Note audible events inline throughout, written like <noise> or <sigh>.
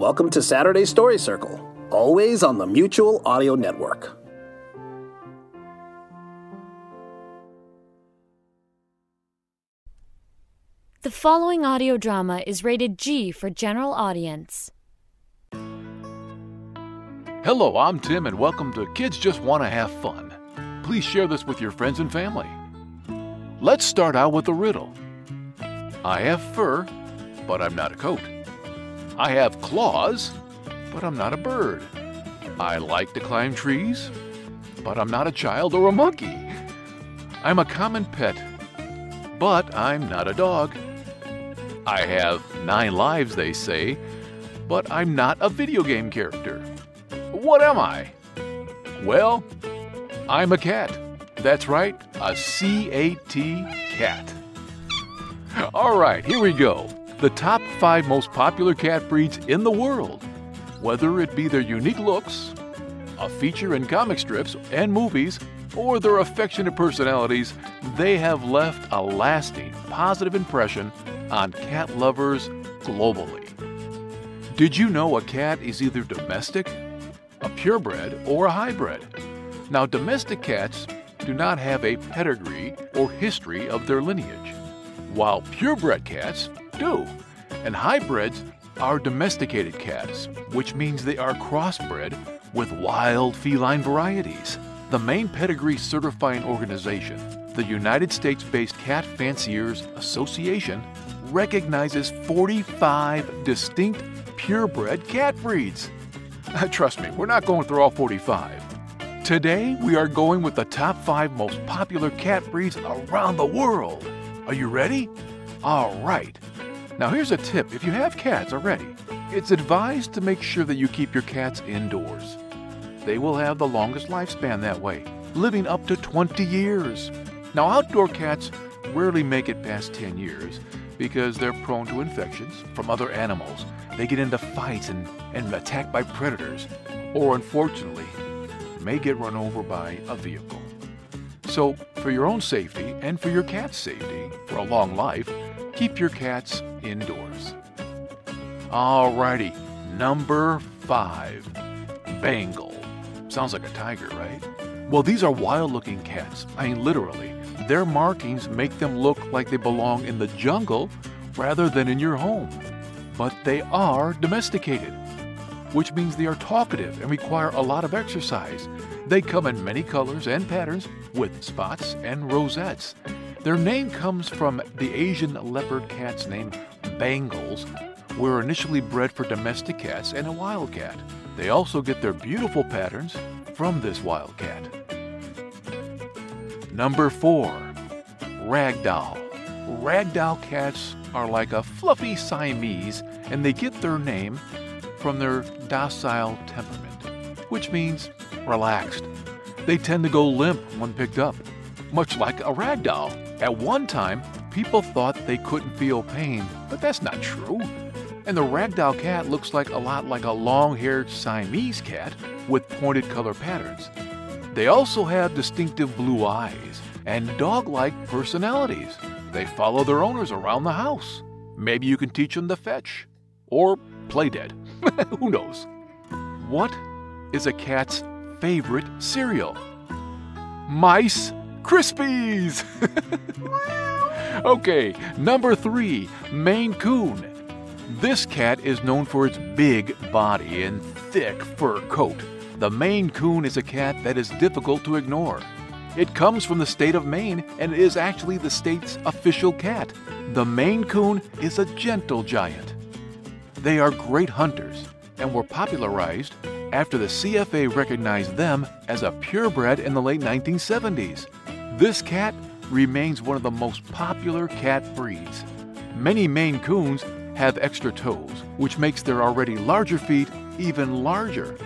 Welcome to Saturday Story Circle, always on the Mutual Audio Network. The following audio drama is rated G for general audience. Hello, I'm Tim, and welcome to Kids Just Want to Have Fun. Please share this with your friends and family. Let's start out with a riddle. I have fur, but I'm not a coat. I have claws, but I'm not a bird. I like to climb trees, but I'm not a child or a monkey. I'm a common pet, but I'm not a dog. I have nine lives, they say, but I'm not a video game character. What am I? Well, I'm a cat. That's right, a C A T cat. All right, here we go. The top five most popular cat breeds in the world. Whether it be their unique looks, a feature in comic strips and movies, or their affectionate personalities, they have left a lasting positive impression on cat lovers globally. Did you know a cat is either domestic, a purebred, or a hybrid? Now, domestic cats do not have a pedigree or history of their lineage, while purebred cats do. And hybrids are domesticated cats, which means they are crossbred with wild feline varieties. The main pedigree certifying organization, the United States based Cat Fanciers Association, recognizes 45 distinct purebred cat breeds. <laughs> Trust me, we're not going through all 45. Today, we are going with the top 5 most popular cat breeds around the world. Are you ready? All right. Now, here's a tip if you have cats already, it's advised to make sure that you keep your cats indoors. They will have the longest lifespan that way, living up to 20 years. Now, outdoor cats rarely make it past 10 years because they're prone to infections from other animals. They get into fights and, and attacked by predators, or unfortunately, may get run over by a vehicle. So, for your own safety and for your cat's safety for a long life, keep your cats indoors. Alrighty, number five Bengal. Sounds like a tiger, right? Well, these are wild looking cats. I mean, literally. Their markings make them look like they belong in the jungle rather than in your home. But they are domesticated, which means they are talkative and require a lot of exercise. They come in many colors and patterns with spots and rosettes. Their name comes from the Asian leopard cat's name, Bengals, were initially bred for domestic cats and a wildcat. They also get their beautiful patterns from this wildcat. Number 4. Ragdoll. Ragdoll cats are like a fluffy Siamese and they get their name from their docile temperament, which means relaxed. They tend to go limp when picked up, much like a ragdoll. At one time, people thought they couldn't feel pain, but that's not true. And the ragdoll cat looks like a lot like a long haired Siamese cat with pointed color patterns. They also have distinctive blue eyes and dog like personalities. They follow their owners around the house. Maybe you can teach them to fetch or play dead. <laughs> Who knows? What is a cat's favorite cereal? Mice Krispies! <laughs> okay, number three, Maine Coon. This cat is known for its big body and thick fur coat. The Maine Coon is a cat that is difficult to ignore. It comes from the state of Maine and is actually the state's official cat. The Maine Coon is a gentle giant. They are great hunters and were popularized after the CFA recognized them as a purebred in the late 1970s. This cat remains one of the most popular cat breeds. Many Maine Coons have extra toes, which makes their already larger feet even larger.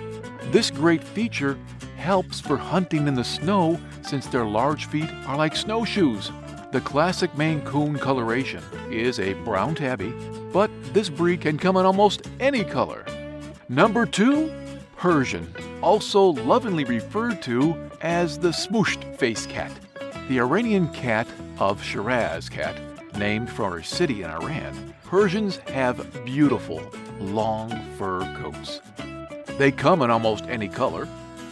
This great feature helps for hunting in the snow since their large feet are like snowshoes. The classic Maine Coon coloration is a brown tabby, but this breed can come in almost any color. Number two, Persian, also lovingly referred to as the smooshed face cat. The Iranian cat of Shiraz cat, named for a city in Iran, Persians have beautiful, long fur coats. They come in almost any color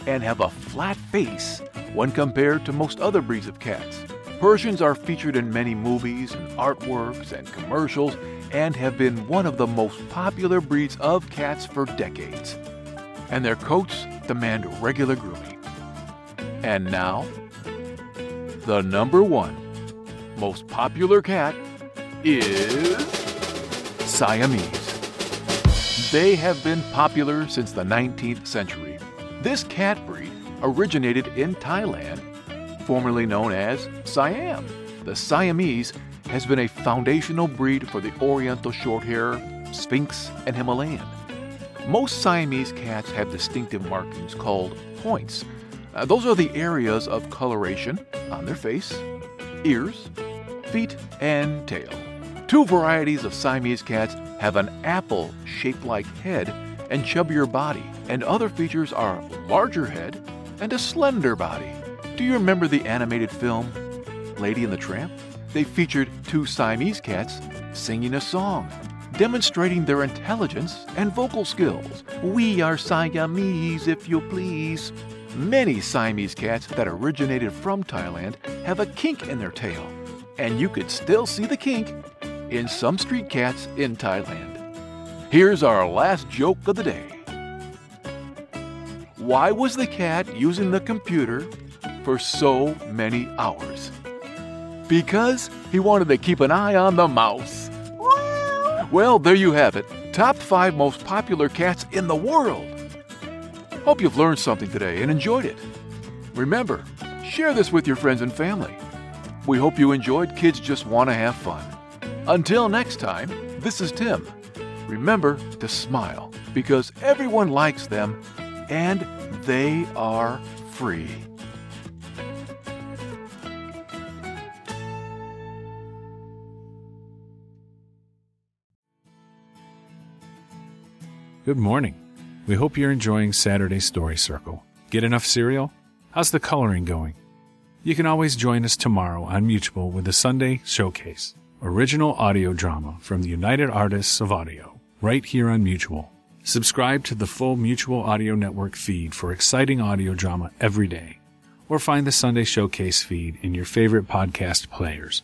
and have a flat face when compared to most other breeds of cats. Persians are featured in many movies and artworks and commercials and have been one of the most popular breeds of cats for decades. And their coats demand regular grooming. And now, the number one most popular cat is Siamese. They have been popular since the 19th century. This cat breed originated in Thailand, formerly known as Siam. The Siamese has been a foundational breed for the Oriental Shorthair, Sphynx, and Himalayan. Most Siamese cats have distinctive markings called points. Uh, those are the areas of coloration on their face, ears, feet, and tail. Two varieties of Siamese cats have an apple shaped like head and chubbier body, and other features are larger head and a slender body. Do you remember the animated film Lady and the Tramp? They featured two Siamese cats singing a song, demonstrating their intelligence and vocal skills. We are Siamese, if you please. Many Siamese cats that originated from Thailand have a kink in their tail, and you could still see the kink in some street cats in Thailand. Here's our last joke of the day. Why was the cat using the computer for so many hours? Because he wanted to keep an eye on the mouse. Well, there you have it. Top 5 most popular cats in the world. Hope you've learned something today and enjoyed it. Remember, share this with your friends and family. We hope you enjoyed Kids Just Want to Have Fun. Until next time, this is Tim. Remember to smile because everyone likes them and they are free. Good morning. We hope you're enjoying Saturday Story Circle. Get enough cereal? How's the coloring going? You can always join us tomorrow on Mutual with the Sunday Showcase, original audio drama from the United Artists of Audio, right here on Mutual. Subscribe to the full Mutual Audio Network feed for exciting audio drama every day, or find the Sunday Showcase feed in your favorite podcast players.